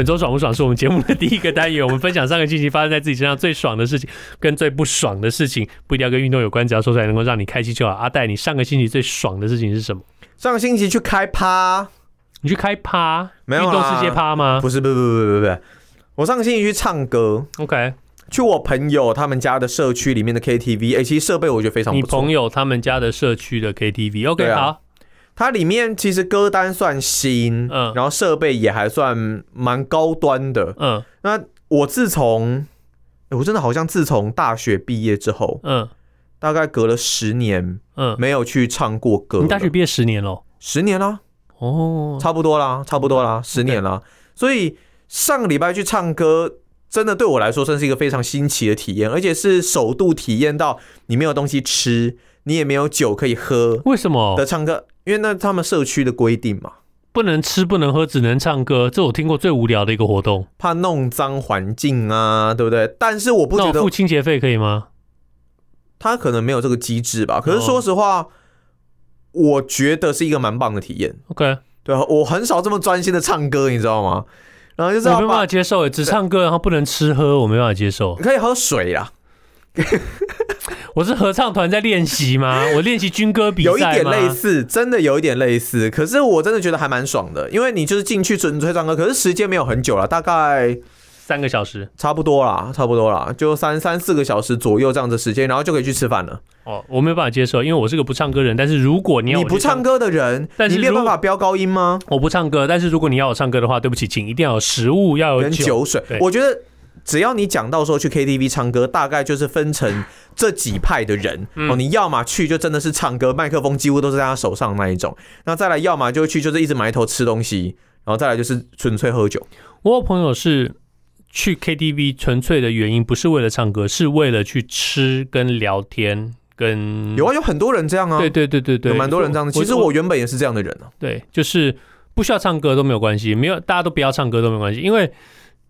本周爽不爽是我们节目的第一个单元，我们分享上个星期发生在自己身上最爽的事情跟最不爽的事情，不一定要跟运动有关，只要说出来能够让你开心就好。阿戴，你上个星期最爽的事情是什么？上个星期去开趴，你去开趴？没有啊？运动世界趴吗？不是，不是，不是，不是，不是。我上个星期去唱歌，OK，去我朋友他们家的社区里面的 KTV，哎、欸，其实设备我觉得非常不错。你朋友他们家的社区的 KTV，OK，、okay, 啊、好。它里面其实歌单算新，嗯，然后设备也还算蛮高端的，嗯。那我自从，我真的好像自从大学毕业之后，嗯，大概隔了十年，嗯，没有去唱过歌。你大学毕业十年了？十年啦，哦，差不多啦，差不多啦，十年了。所以上个礼拜去唱歌，真的对我来说算是一个非常新奇的体验，而且是首度体验到你没有东西吃，你也没有酒可以喝，为什么的唱歌？因为那他们社区的规定嘛，不能吃，不能喝，只能唱歌。这我听过最无聊的一个活动，怕弄脏环境啊，对不对？但是我不觉得付清洁费可以吗？他可能没有这个机制吧。可是说实话，哦、我觉得是一个蛮棒的体验。OK，对啊，我很少这么专心的唱歌，你知道吗？然后就是我没办法接受，只唱歌然后不能吃喝，我没办法接受。你可以喝水啊。我是合唱团在练习吗？我练习军歌比赛吗？有一点类似，真的有一点类似。可是我真的觉得还蛮爽的，因为你就是进去纯粹唱歌，可是时间没有很久了，大概三个小时，差不多啦，差不多啦，就三三四个小时左右这样子时间，然后就可以去吃饭了。哦，我没有办法接受，因为我是个不唱歌人。但是如果你要你不唱歌的人，但是你没有办法飙高音吗？我不唱歌，但是如果你要我唱歌的话，对不起，请一定要有食物，要有酒，酒水。我觉得。只要你讲到说去 KTV 唱歌，大概就是分成这几派的人、嗯、哦。你要么去就真的是唱歌，麦克风几乎都是在他手上那一种。那再来，要么就去就是一直埋头吃东西，然后再来就是纯粹喝酒。我有朋友是去 KTV 纯粹的原因不是为了唱歌，是为了去吃跟聊天跟。有啊，有很多人这样啊。对对对对对，有蛮多人这样的。其实我原本也是这样的人啊。对，就是不需要唱歌都没有关系，没有大家都不要唱歌都没有关系，因为。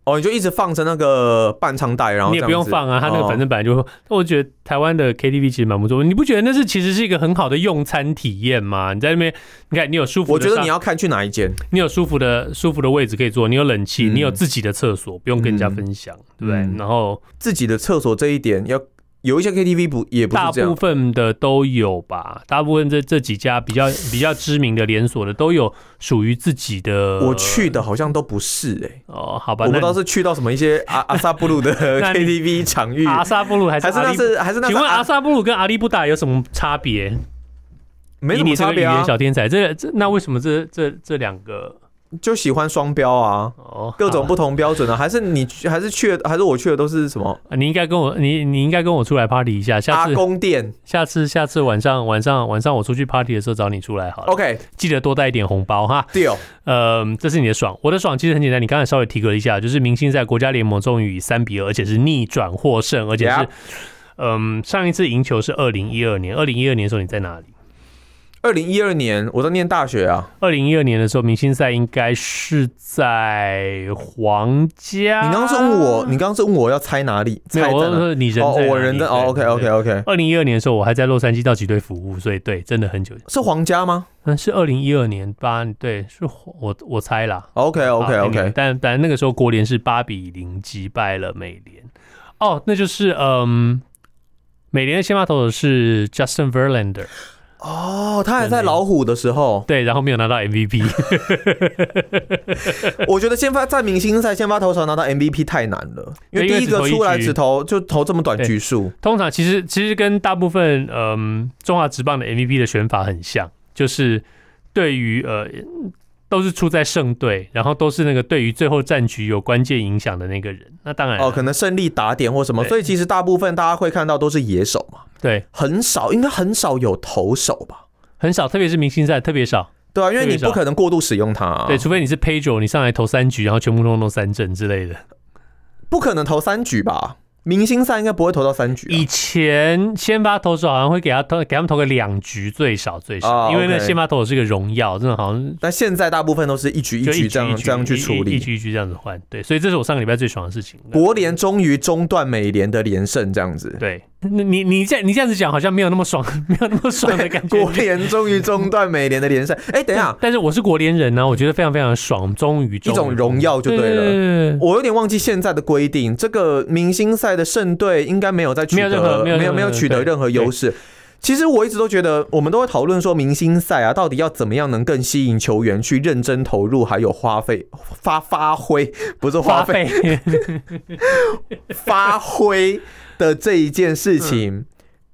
哦，你就一直放着那个伴唱带，然后你也不用放啊，他那个反正本来就会。哦、我觉得台湾的 KTV 其实蛮不错，你不觉得那是其实是一个很好的用餐体验吗？你在那边，你看你有舒服的，我觉得你要看去哪一间，你有舒服的舒服的位置可以坐，你有冷气，嗯、你有自己的厕所，不用跟人家分享，嗯、对不对？然后自己的厕所这一点要。有一些 KTV 不也不大部分的都有吧。大部分这这几家比较比较知名的连锁的都有属于自己的。我去的好像都不是哎、欸。哦，好吧，我不知道是去到什么一些阿 阿萨布鲁的 KTV 场域。阿萨布鲁还是还是那是还是那？请问阿萨布鲁跟阿利布达有什么差别？没什么差别小天才，这这那为什么这这这两个？就喜欢双标啊，各种不同标准啊，还是你还是去的，还是我去的都是什么？你应该跟我，你你应该跟我出来 party 一下，下次。阿公店，下次下次晚上晚上晚上我出去 party 的时候找你出来好了。OK，记得多带一点红包哈。Deal。呃，这是你的爽，我的爽其实很简单，你刚才稍微提格了一下，就是明星在国家联盟终于以三比二，而且是逆转获胜，而且是，嗯 Yeah.、呃，上一次赢球是二零一二年，二零一二年的时候你在哪里？二零一二年，我在念大学啊。二零一二年的时候，明星赛应该是在皇家。你刚刚是问我，你刚刚是问我要猜哪里？猜我说你人？哦，我人在。哦，OK OK OK。二零一二年的时候，我还在洛杉矶道奇队服务，所以对，真的很久。是皇家吗？嗯，是二零一二年八，对，是我我猜啦。OK OK OK。但但那个时候国联是八比零击败了美联。哦，那就是嗯，美联的先发投手是 Justin Verlander。哦，他还在老虎的时候，对，然后没有拿到 MVP。我觉得先发在明星赛先发投手拿到 MVP 太难了，因为第一个出来只投就投这么短局数。通常其实其实跟大部分嗯中华职棒的 MVP 的选法很像，就是对于呃。都是出在胜队，然后都是那个对于最后战局有关键影响的那个人。那当然哦，可能胜利打点或什么，所以其实大部分大家会看到都是野手嘛。对，很少，应该很少有投手吧？很少，特别是明星赛特别少。对啊，因为你不可能过度使用它啊。对，除非你是 Pedro，你上来投三局，然后全部都弄三振之类的。不可能投三局吧？明星赛应该不会投到三局，啊。以前先发投手好像会给他投，给他们投个两局最少最少，哦、因为那先发投手是个荣耀，真的好像。但现在大部分都是一局一局这样这样去处理，一局一局这样子换。对，所以这是我上个礼拜最爽的事情。国联终于中断美联的连胜，这样子。对。你你你这你这样子讲好像没有那么爽，没有那么爽的感觉。国联终于中断美联的联赛，哎，等一下，但是我是国联人呢、啊，我觉得非常非常的爽，终于一种荣耀就对了。我有点忘记现在的规定，这个明星赛的胜队应该没有在取得没有没有取得任何优势。其实我一直都觉得，我们都会讨论说，明星赛啊，到底要怎么样能更吸引球员去认真投入，还有花费发发挥，不是花费，发挥的这一件事情。嗯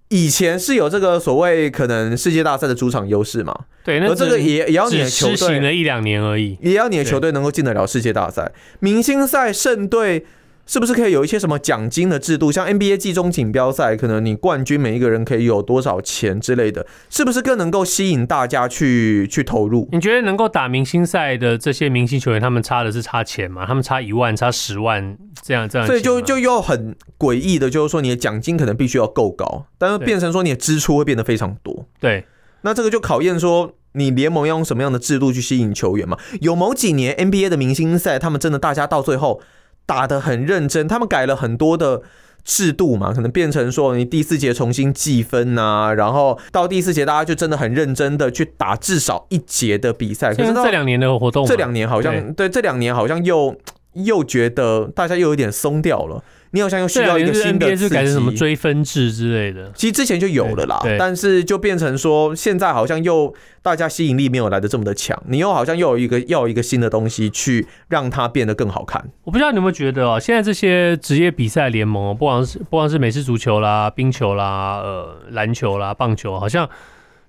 以前是有这个所谓可能世界大赛的主场优势嘛？对，那这个也也要你的球队实行了一两年而已，也要你的球队能够进得了世界大赛。明星赛胜队。是不是可以有一些什么奖金的制度？像 NBA 季中锦标赛，可能你冠军每一个人可以有多少钱之类的，是不是更能够吸引大家去去投入？你觉得能够打明星赛的这些明星球员，他们差的是差钱吗？他们差一万、差十万这样这样？所以就就又很诡异的，就是说你的奖金可能必须要够高，但是变成说你的支出会变得非常多。对，那这个就考验说你联盟要用什么样的制度去吸引球员嘛？有某几年 NBA 的明星赛，他们真的大家到最后。打得很认真，他们改了很多的制度嘛，可能变成说你第四节重新计分呐、啊，然后到第四节大家就真的很认真的去打至少一节的比赛。可是这两年的活动，这两年好像对，对，这两年好像又又觉得大家又有点松掉了。你好像又需要一个新的刺激，是改成什么追分制之类的？其实之前就有了啦，但是就变成说现在好像又大家吸引力没有来的这么的强，你又好像又有一个要有一个新的东西去让它变得更好看。我不知道你有没有觉得哦，现在这些职业比赛联盟，不光是不光是美式足球啦、冰球啦、呃篮球啦、棒球，好像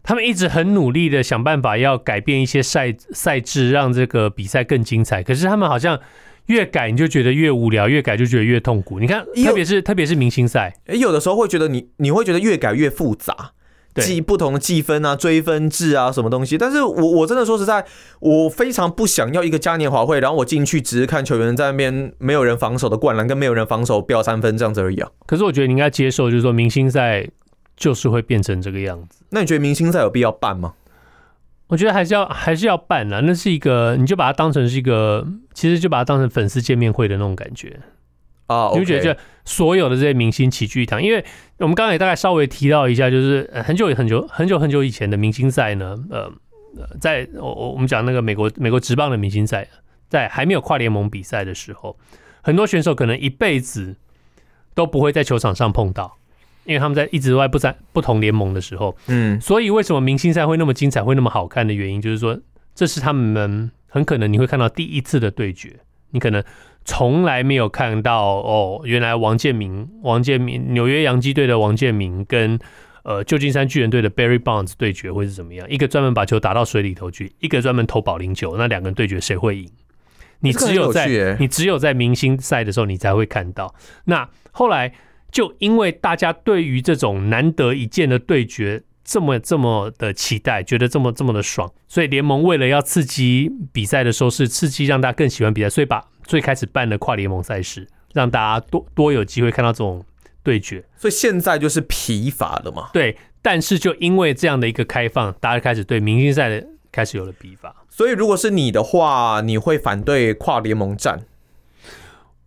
他们一直很努力的想办法要改变一些赛赛制，让这个比赛更精彩。可是他们好像。越改你就觉得越无聊，越改就觉得越痛苦。你看，特别是特别是明星赛，诶，有的时候会觉得你你会觉得越改越复杂，记不同的记分啊、追分制啊什么东西。但是我我真的说实在，我非常不想要一个嘉年华会，然后我进去只是看球员在那边没有人防守的灌篮，跟没有人防守飙三分这样子而已啊。可是我觉得你应该接受，就是说明星赛就是会变成这个样子。那你觉得明星赛有必要办吗？我觉得还是要还是要办啦，那是一个，你就把它当成是一个，其实就把它当成粉丝见面会的那种感觉啊。你就觉得就所有的这些明星齐聚一堂，因为我们刚才也大概稍微提到一下，就是很久很久很久很久以前的明星赛呢，呃，在我我们讲那个美国美国职棒的明星赛，在还没有跨联盟比赛的时候，很多选手可能一辈子都不会在球场上碰到。因为他们在一直都在不在不同联盟的时候，嗯，所以为什么明星赛会那么精彩，会那么好看的原因，就是说这是他们很可能你会看到第一次的对决，你可能从来没有看到哦，原来王建民、王建民纽约洋基队的王建民跟呃旧金山巨人队的 Barry Bonds 对决会是怎么样？一个专门把球打到水里头去，一个专门投保龄球，那两个人对决谁会赢？你只有在你只有在明星赛的时候你才会看到。那后来。就因为大家对于这种难得一见的对决这么这么的期待，觉得这么这么的爽，所以联盟为了要刺激比赛的收视，刺激让大家更喜欢比赛，所以把最开始办的跨联盟赛事，让大家多多有机会看到这种对决。所以现在就是疲乏了嘛？对，但是就因为这样的一个开放，大家开始对明星赛的开始有了疲乏。所以如果是你的话，你会反对跨联盟战？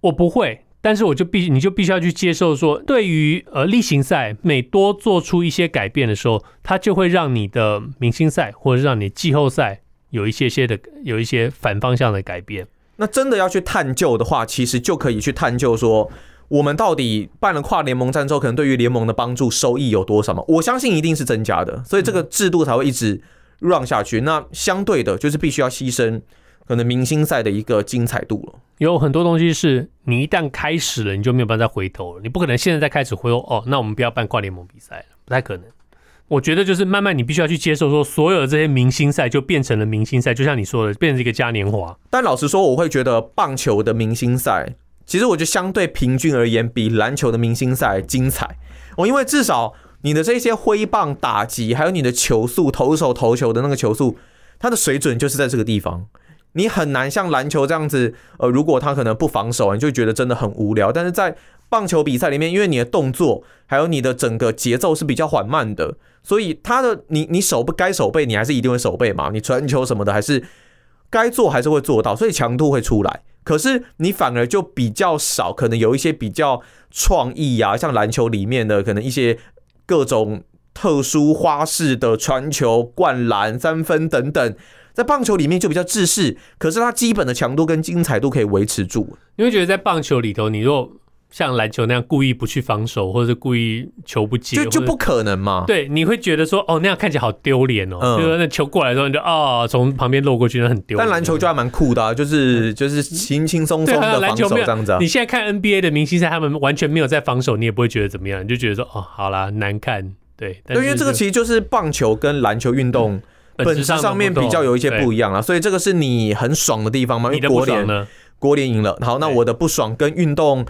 我不会。但是我就必你就必须要去接受说，对于呃例行赛每多做出一些改变的时候，它就会让你的明星赛或者让你季后赛有一些些的有一些反方向的改变。那真的要去探究的话，其实就可以去探究说，我们到底办了跨联盟战之后，可能对于联盟的帮助收益有多少吗？我相信一定是增加的，所以这个制度才会一直 run 下去。那相对的，就是必须要牺牲。可能明星赛的一个精彩度了，有很多东西是你一旦开始了，你就没有办法再回头了。你不可能现在再开始回头哦，那我们不要办跨联盟比赛了，不太可能。我觉得就是慢慢你必须要去接受，说所有的这些明星赛就变成了明星赛，就像你说的，变成一个嘉年华。但老实说，我会觉得棒球的明星赛，其实我觉得相对平均而言，比篮球的明星赛精彩。哦，因为至少你的这些挥棒打击，还有你的球速，投手投球的那个球速，它的水准就是在这个地方。你很难像篮球这样子，呃，如果他可能不防守，你就觉得真的很无聊。但是在棒球比赛里面，因为你的动作还有你的整个节奏是比较缓慢的，所以他的你你手不该手背，你还是一定会手背嘛。你传球什么的，还是该做还是会做到，所以强度会出来。可是你反而就比较少，可能有一些比较创意、啊，像篮球里面的可能一些各种特殊花式的传球、灌篮、三分等等。在棒球里面就比较制式，可是它基本的强度跟精彩度可以维持住。你会觉得在棒球里头，你如果像篮球那样故意不去防守，或者是故意球不接，就就不可能嘛？对，你会觉得说，哦，那样看起来好丢脸哦。嗯、就是那球过来的时候，你就啊，从、哦、旁边漏过去，那很丢。但篮球就还蛮酷的、啊，就是就是轻轻松松的防守这样子、啊。你现在看 NBA 的明星赛，他们完全没有在防守，你也不会觉得怎么样，你就觉得说，哦，好啦，难看。对，对，因为这个其实就是棒球跟篮球运动。嗯本质上面比较有一些不一样啊，所以这个是你很爽的地方吗？因为国联国联赢了，好，那我的不爽跟运动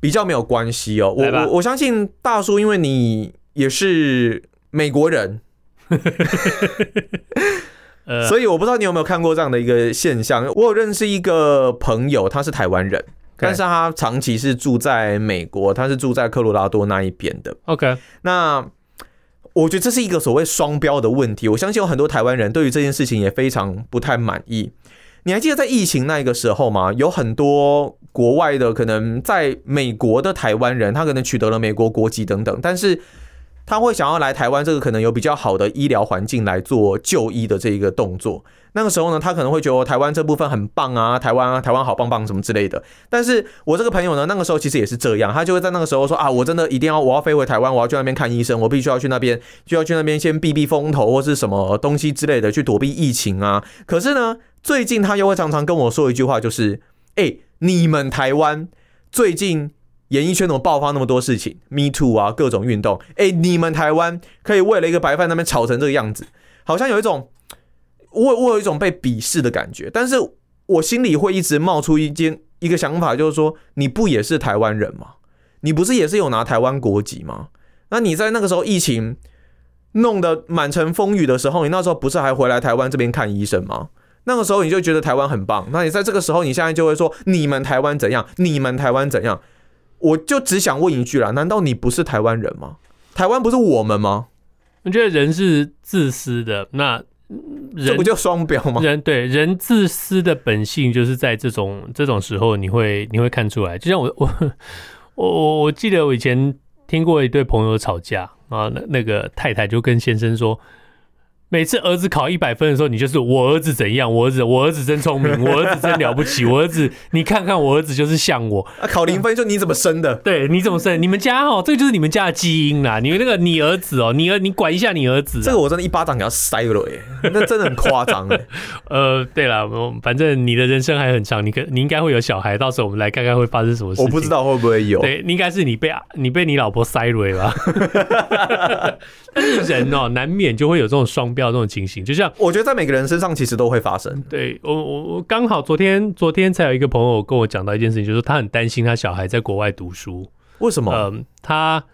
比较没有关系哦。我我我相信大叔，因为你也是美国人，所以我不知道你有没有看过这样的一个现象。我有认识一个朋友，他是台湾人，但是他长期是住在美国，他是住在科罗拉多那一边的。OK，那。我觉得这是一个所谓双标的问题。我相信有很多台湾人对于这件事情也非常不太满意。你还记得在疫情那个时候吗？有很多国外的可能在美国的台湾人，他可能取得了美国国籍等等，但是。他会想要来台湾，这个可能有比较好的医疗环境来做就医的这一个动作。那个时候呢，他可能会觉得台湾这部分很棒啊，台湾啊，台湾好棒棒什么之类的。但是我这个朋友呢，那个时候其实也是这样，他就会在那个时候说啊，我真的一定要，我要飞回台湾，我要去那边看医生，我必须要去那边，就要去那边先避避风头或是什么东西之类的，去躲避疫情啊。可是呢，最近他又会常常跟我说一句话，就是，哎，你们台湾最近。演艺圈怎么爆发那么多事情？Me Too 啊，各种运动。哎、你们台湾可以为了一个白饭那边吵成这个样子，好像有一种我我有一种被鄙视的感觉。但是我心里会一直冒出一件一个想法，就是说你不也是台湾人吗？你不是也是有拿台湾国籍吗？那你在那个时候疫情弄得满城风雨的时候，你那时候不是还回来台湾这边看医生吗？那个时候你就觉得台湾很棒。那你在这个时候，你现在就会说你们台湾怎样？你们台湾怎样？我就只想问一句啦，难道你不是台湾人吗？台湾不是我们吗？我觉得人是自私的，那人这不就双标吗？人对人自私的本性，就是在这种这种时候，你会你会看出来。就像我我我我记得我以前听过一对朋友吵架啊，那那个太太就跟先生说。每次儿子考一百分的时候，你就是我儿子怎样？我儿子，我儿子真聪明，我儿子真了不起，我儿子，你看看我儿子就是像我。啊，考零分就你怎么生的？对，你怎么生？你们家哦，这个就是你们家的基因啦。你们那个你儿子哦，你儿你管一下你儿子。这个我真的一巴掌给他塞了耶，那真的很夸张哎。呃，对了，反正你的人生还很长，你可你应该会有小孩，到时候我们来看看会发生什么事情。我不知道会不会有。对，应该是你被你被你老婆塞了吧？但是人哦，难免就会有这种双标这种情形，就像我觉得在每个人身上其实都会发生。对我我我刚好昨天昨天才有一个朋友跟我讲到一件事情，就是他很担心他小孩在国外读书。为什么？嗯，他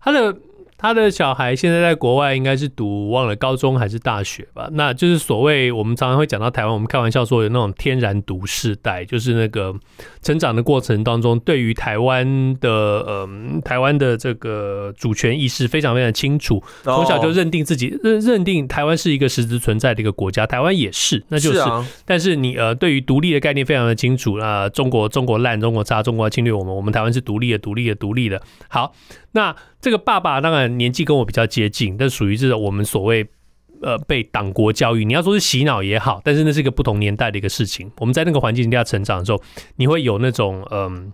他的。他的小孩现在在国外，应该是读忘了高中还是大学吧？那就是所谓我们常常会讲到台湾，我们开玩笑说有那种天然独世代，就是那个成长的过程当中，对于台湾的呃台湾的这个主权意识非常非常清楚，从小就认定自己认认定台湾是一个实质存在的一个国家，台湾也是，那就是。但是你呃对于独立的概念非常的清楚啊，中国中国烂，中国差，中国侵略我们，我们台湾是独立的，独立的，独立的。好。那这个爸爸当然年纪跟我比较接近，但属于是我们所谓呃被党国教育。你要说是洗脑也好，但是那是一个不同年代的一个事情。我们在那个环境底下成长的时候，你会有那种嗯。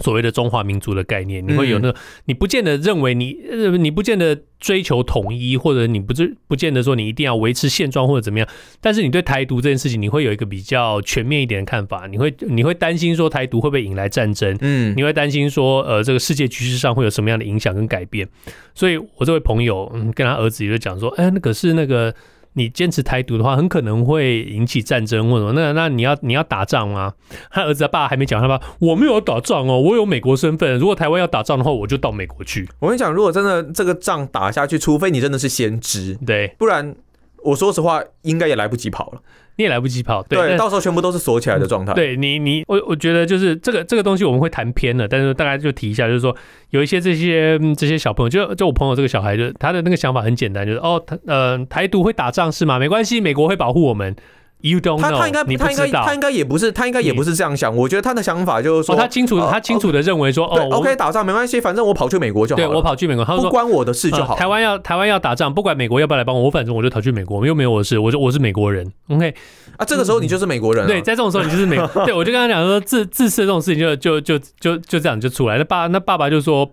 所谓的中华民族的概念，你会有那个，你不见得认为你，你不见得追求统一，或者你不是不见得说你一定要维持现状或者怎么样，但是你对台独这件事情，你会有一个比较全面一点的看法，你会你会担心说台独会不会引来战争，嗯，你会担心说呃这个世界局势上会有什么样的影响跟改变，所以我这位朋友嗯跟他儿子也就讲说，哎，那可是那个。你坚持台独的话，很可能会引起战争或者。那那你要你要打仗吗？他儿子他爸还没讲，他爸我没有打仗哦，我有美国身份。如果台湾要打仗的话，我就到美国去。我跟你讲，如果真的这个仗打下去，除非你真的是先知，对，不然我说实话，应该也来不及跑了。你也来不及跑。对，对到时候全部都是锁起来的状态。对你，你我我觉得就是这个这个东西我们会谈偏了，但是大概就提一下，就是说有一些这些这些小朋友，就就我朋友这个小孩，就他的那个想法很简单，就是哦，他呃台独会打仗是吗？没关系，美国会保护我们。You don't know, 他他应该他应该他应该也不是他应该也不是这样想，我觉得他的想法就是说，他清楚他清楚的认为说，哦，OK 打仗没关系，反正我跑去美国就好了。对，我跑去美国，他说不关我的事就好。台湾要台湾要打仗，不管美国要不要来帮我，我反正我就逃去美国，又没有我的事，我就我是美国人。OK 啊，这个时候你就是美国人。对，在这种时候你就是美。对，我就跟他讲说，自自私的这种事情就就就就就这样就出来。那爸那爸爸就说。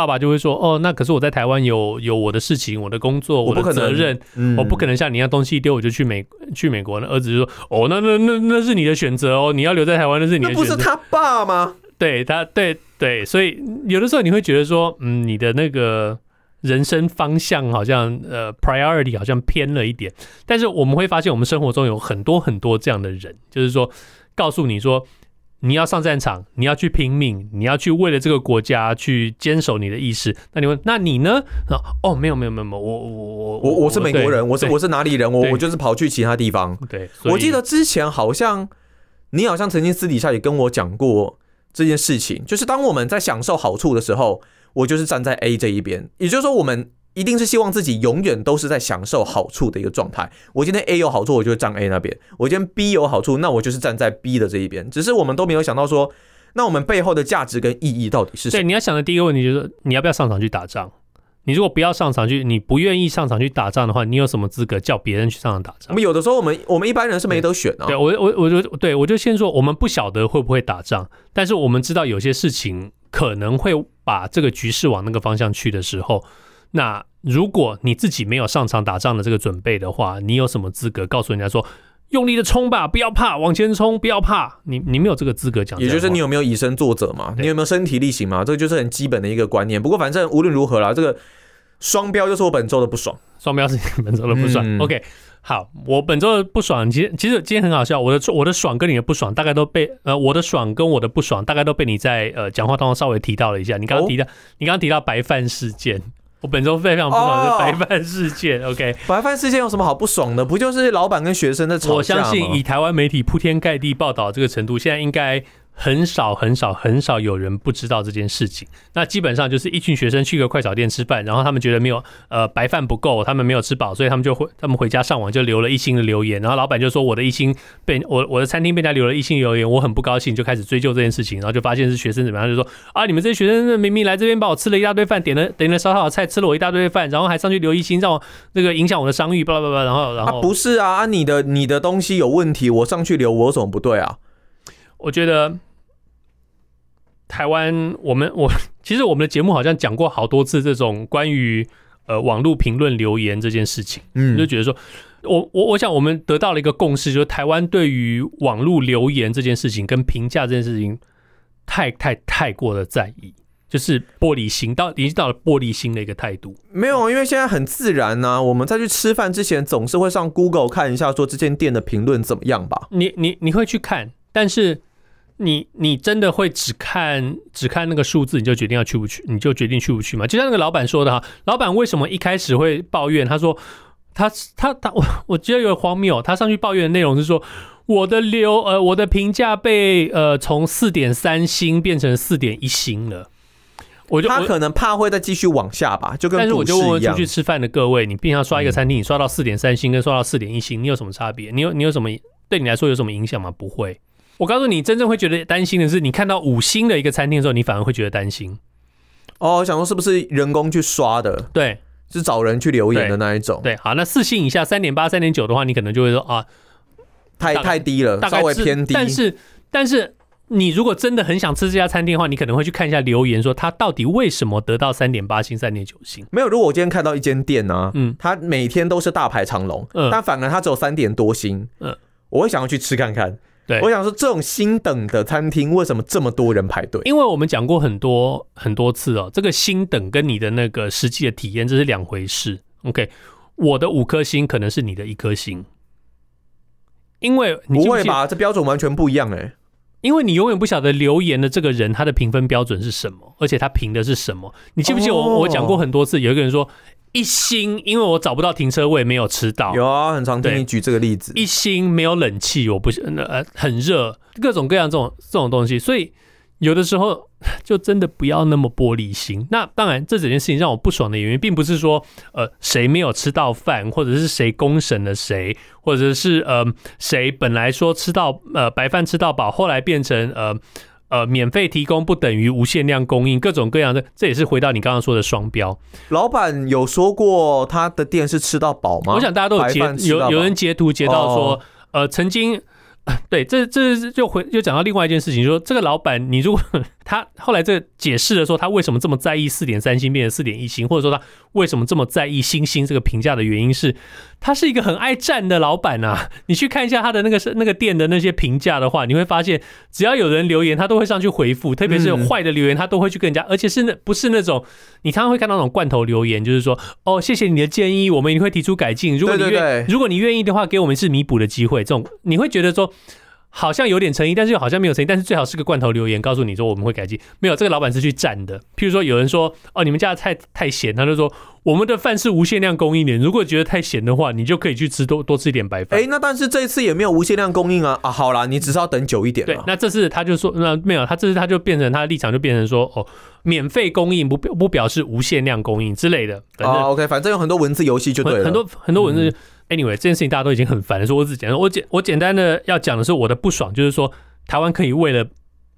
爸爸就会说：“哦，那可是我在台湾有有我的事情，我的工作，我的责任，我不，嗯、我不可能像你一样东西一丢我就去美去美国。”那儿子就说：“哦，那那那那是你的选择哦，你要留在台湾那是你的选择。”那不是他爸吗？对他，对对，所以有的时候你会觉得说，嗯，你的那个人生方向好像呃 priority 好像偏了一点。但是我们会发现，我们生活中有很多很多这样的人，就是说告诉你说。你要上战场，你要去拼命，你要去为了这个国家去坚守你的意识。那你问，那你呢？哦，没有没有没有没有，我我我我我是美国人，我是我是哪里人？我我就是跑去其他地方。对，我记得之前好像你好像曾经私底下也跟我讲过这件事情，就是当我们在享受好处的时候，我就是站在 A 这一边，也就是说我们。一定是希望自己永远都是在享受好处的一个状态。我今天 A 有好处，我就站 A 那边；我今天 B 有好处，那我就是站在 B 的这一边。只是我们都没有想到说，那我们背后的价值跟意义到底是什么？对，你要想的第一个问题就是，你要不要上场去打仗？你如果不要上场去，你不愿意上场去打仗的话，你有什么资格叫别人去上场打仗？我们有的时候，我们我们一般人是没得选啊。对，我我我就对我就先说，我们不晓得会不会打仗，但是我们知道有些事情可能会把这个局势往那个方向去的时候，那。如果你自己没有上场打仗的这个准备的话，你有什么资格告诉人家说用力的冲吧，不要怕，往前冲，不要怕？你你没有这个资格讲。也就是你有没有以身作则嘛？你有没有身体力行嘛？这个就是很基本的一个观念。不过反正无论如何啦，这个双标就是我本周的不爽。双标是你本周的不爽。嗯、OK，好，我本周的不爽，其实其实今天很好笑。我的我的爽跟你的不爽大概都被呃，我的爽跟我的不爽大概都被你在呃讲话当中稍微提到了一下。你刚刚提到，哦、你刚刚提到白饭事件。我本周非常不爽的白饭事件。Oh, OK，白饭事件有什么好不爽的？不就是老板跟学生的吵架吗？我相信以台湾媒体铺天盖地报道这个程度，现在应该。很少很少很少有人不知道这件事情。那基本上就是一群学生去个快炒店吃饭，然后他们觉得没有呃白饭不够，他们没有吃饱，所以他们就回 他们回家上网就留了一星的留言。然后老板就说我的一星被我我的餐厅被他留了一星留言，我很不高兴，就开始追究这件事情。然后就发现是学生怎么样，就说啊你们这些学生明明来这边帮我吃了一大堆饭，点了点了烧烤菜，吃了我一大堆饭，然后还上去留一星，让我那个影响我的商誉，巴拉巴拉。然后然后、啊、不是啊，你的你的东西有问题，我上去留我有什么不对啊？我觉得。台湾，我们我 其实我们的节目好像讲过好多次这种关于呃网络评论留言这件事情，嗯，就觉得说，我我我想我们得到了一个共识，就是台湾对于网络留言这件事情跟评价这件事情太太太过的在意，就是玻璃心到已经到了玻璃心的一个态度。没有，因为现在很自然呢、啊，我们在去吃饭之前总是会上 Google 看一下说这间店的评论怎么样吧？你你你会去看，但是。你你真的会只看只看那个数字，你就决定要去不去？你就决定去不去吗？就像那个老板说的哈，老板为什么一开始会抱怨？他说他他他我 我觉得有点荒谬。他上去抱怨的内容是说，我的流呃我的评价被呃从四点三星变成四点一星了。我就他可能怕会再继续往下吧，就跟但是我就问问出去吃饭的各位，你平常刷一个餐厅，你刷到四点三星跟刷到四点一星，你有什么差别？你有你有什么对你来说有什么影响吗？不会。我告诉你，真正会觉得担心的是，你看到五星的一个餐厅的时候，你反而会觉得担心。哦，我想说是不是人工去刷的？对，是找人去留言的那一种。对，好，那四星以下，三点八、三点九的话，你可能就会说啊，太太低了，稍微偏低。但是，但是你如果真的很想吃这家餐厅的话，你可能会去看一下留言，说他到底为什么得到三点八星、三点九星？没有，如果我今天看到一间店呢、啊，嗯，它每天都是大排长龙，嗯，但反而它只有三点多星，嗯，我会想要去吃看看。对，我想说，这种新等的餐厅为什么这么多人排队？因为我们讲过很多很多次哦，这个新等跟你的那个实际的体验这是两回事。OK，我的五颗星可能是你的一颗星，因为你不会吧？这标准完全不一样哎。因为你永远不晓得留言的这个人他的评分标准是什么，而且他评的是什么。你记不记得我我讲过很多次，有一个人说一星，因为我找不到停车位，没有吃到。有啊，很常听你举这个例子。一星没有冷气，我不呃很热，各种各样这种这种东西，所以有的时候就真的不要那么玻璃心。那当然，这整件事情让我不爽的原因，并不是说呃谁没有吃到饭，或者是谁公审了谁，或者是呃谁本来说吃到呃白饭吃到饱，后来变成呃。呃，免费提供不等于无限量供应，各种各样的，这也是回到你刚刚说的双标。老板有说过他的店是吃到饱吗？我想大家都有截，有有人截图截到说，哦、呃，曾经。对，这这就回就讲到另外一件事情，就是、说这个老板，你如果他后来这解释了说他为什么这么在意四点三星变成四点一星，或者说他为什么这么在意星星这个评价的原因是，他是一个很爱站的老板啊。你去看一下他的那个是那个店的那些评价的话，你会发现只要有人留言，他都会上去回复，特别是有坏的留言，他都会去跟人家，而且是那不是那种你常常会看到那种罐头留言，就是说哦，谢谢你的建议，我们一定会提出改进。如果你愿如果你愿意的话，给我们一次弥补的机会。这种你会觉得说。好像有点诚意，但是又好像没有诚意。但是最好是个罐头留言，告诉你说我们会改进。没有，这个老板是去赞的。譬如说，有人说哦，你们家的菜太咸，他就说我们的饭是无限量供应的。如果觉得太咸的话，你就可以去吃多多吃一点白饭。哎，那但是这一次也没有无限量供应啊啊！好啦，你只是要等久一点。对，那这次他就说那没有，他这次他就变成他的立场就变成说哦，免费供应不不表示无限量供应之类的。啊，OK，反正有很多文字游戏就对了，很多很多文字。嗯 Anyway，这件事情大家都已经很烦了。说我只简单，我简我简单的要讲的是我的不爽，就是说台湾可以为了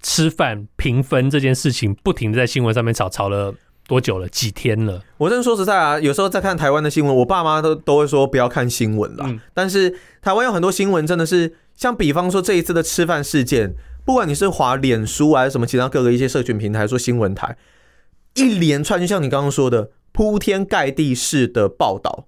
吃饭平分这件事情，不停的在新闻上面吵，吵了多久了？几天了？我真的说实在啊，有时候在看台湾的新闻，我爸妈都都会说不要看新闻了。嗯、但是台湾有很多新闻真的是，像比方说这一次的吃饭事件，不管你是滑脸书还是什么其他各个一些社群平台说新闻台，一连串就像你刚刚说的铺天盖地式的报道，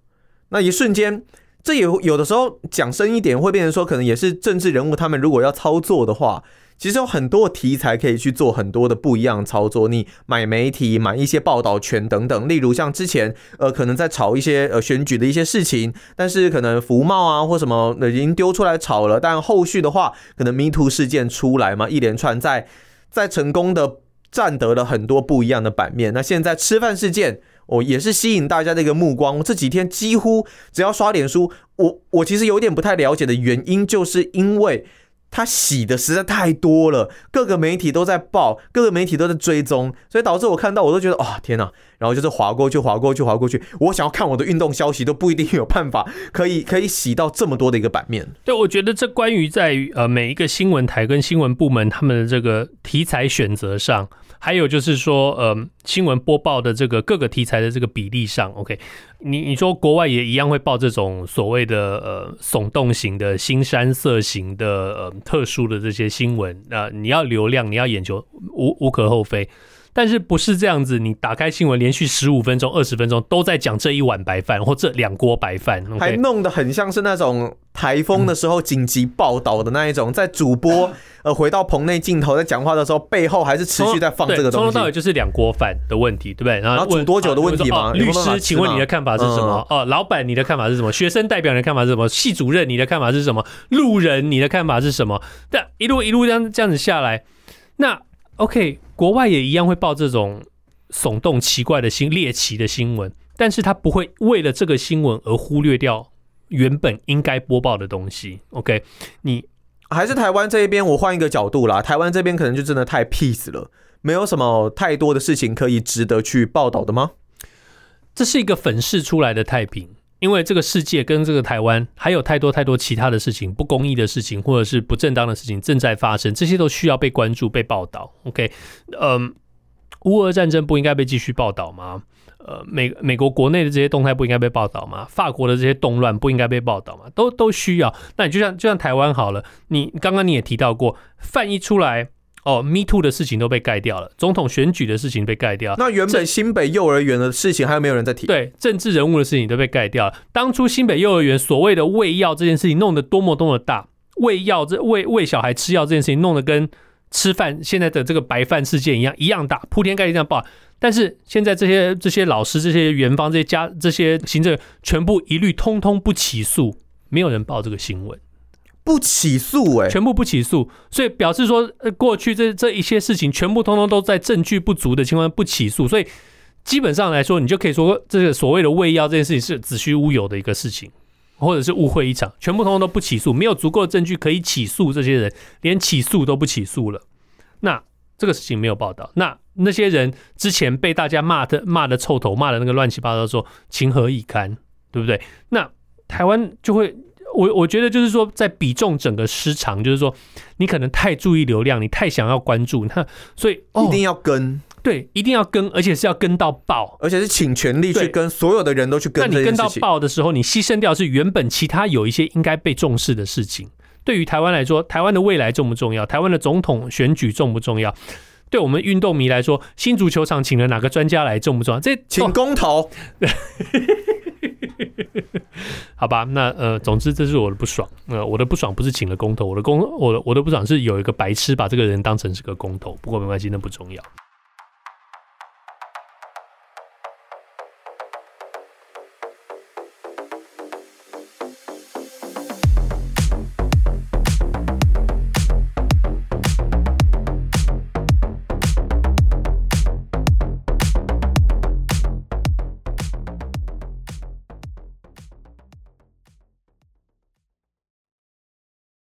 那一瞬间。这有有的时候讲深一点，会变成说，可能也是政治人物他们如果要操作的话，其实有很多题材可以去做很多的不一样的操作。你买媒体、买一些报道权等等，例如像之前呃，可能在炒一些呃选举的一些事情，但是可能服贸啊或什么已经丢出来炒了，但后续的话，可能迷途事件出来嘛，一连串在在成功的占得了很多不一样的版面。那现在吃饭事件。哦，也是吸引大家的一个目光。我这几天几乎只要刷脸书，我我其实有点不太了解的原因，就是因为他洗的实在太多了，各个媒体都在报，各个媒体都在追踪，所以导致我看到我都觉得、哦，天哪！然后就是滑过去，滑过去，滑过去。我想要看我的运动消息都不一定有办法可以可以洗到这么多的一个版面。对，我觉得这关于在于呃每一个新闻台跟新闻部门他们的这个题材选择上。还有就是说，呃，新闻播报的这个各个题材的这个比例上，OK，你你说国外也一样会报这种所谓的呃耸动型的、新山色型的呃特殊的这些新闻，那、你要流量，你要眼球，无无可厚非。但是不是这样子？你打开新闻，连续十五分钟、二十分钟都在讲这一碗白饭或这两锅白饭，okay? 还弄得很像是那种台风的时候紧急报道的那一种，在主播 呃回到棚内镜头在讲话的时候，背后还是持续在放这个东西。从头到尾就是两锅饭的问题，对不对？然后煮多久的问题吗？啊、律师，请问你的看法是什么？哦，老板，你的看法是什么？学生代表你的看法是什么？系主任，你的看法是什么？路人，你的看法是什么？但一路一路这样这样子下来，那 OK，国外也一样会报这种。耸动、奇怪的新、猎奇的新闻，但是他不会为了这个新闻而忽略掉原本应该播报的东西。OK，你还是台湾这一边，我换一个角度啦。台湾这边可能就真的太 peace 了，没有什么太多的事情可以值得去报道的吗？这是一个粉饰出来的太平，因为这个世界跟这个台湾还有太多太多其他的事情，不公义的事情或者是不正当的事情正在发生，这些都需要被关注、被报道。OK，嗯。乌俄战争不应该被继续报道吗？呃，美美国国内的这些动态不应该被报道吗？法国的这些动乱不应该被报道吗？都都需要。那你就像就像台湾好了，你刚刚你也提到过，饭一出来，哦，Me Too 的事情都被盖掉了，总统选举的事情被盖掉。那原本新北幼儿园的事情还有没有人在提？对，政治人物的事情都被盖掉了。当初新北幼儿园所谓的喂药这件事情弄得多么多么大，喂药这喂喂小孩吃药这件事情弄得跟。吃饭现在的这个白饭事件一样一样大，铺天盖地这样报，但是现在这些这些老师、这些园方、这些家、这些行政全部一律通通不起诉，没有人报这个新闻，不起诉哎、全部不起诉，所以表示说，呃过去这这一些事情全部通通都在证据不足的情况下不起诉，所以基本上来说，你就可以说这个所谓的喂药这件事情是子虚乌有的一个事情，或者是误会一场，全部通通都不起诉，没有足够的证据可以起诉这些人，连起诉都不起诉了。那这个事情没有报道，那那些人之前被大家骂的骂的臭头，骂的那个乱七八糟，说情何以堪，对不对？那台湾就会，我我觉得就是说，在比重整个失常，就是说你可能太注意流量，你太想要关注，那所以一定要跟。对，一定要跟，而且是要跟到爆，而且是请全力去跟，所有的人都去跟。那你跟到爆的时候，你牺牲掉是原本其他有一些应该被重视的事情。对于台湾来说，台湾的未来重不重要？台湾的总统选举重不重要？对我们运动迷来说，新足球场请了哪个专家来重不重要？这请公投。哦、好吧，那呃，总之这是我的不爽。呃，我的不爽不是请了工头，我的工我的我的不爽是有一个白痴把这个人当成是个工头。不过没关系，那不重要。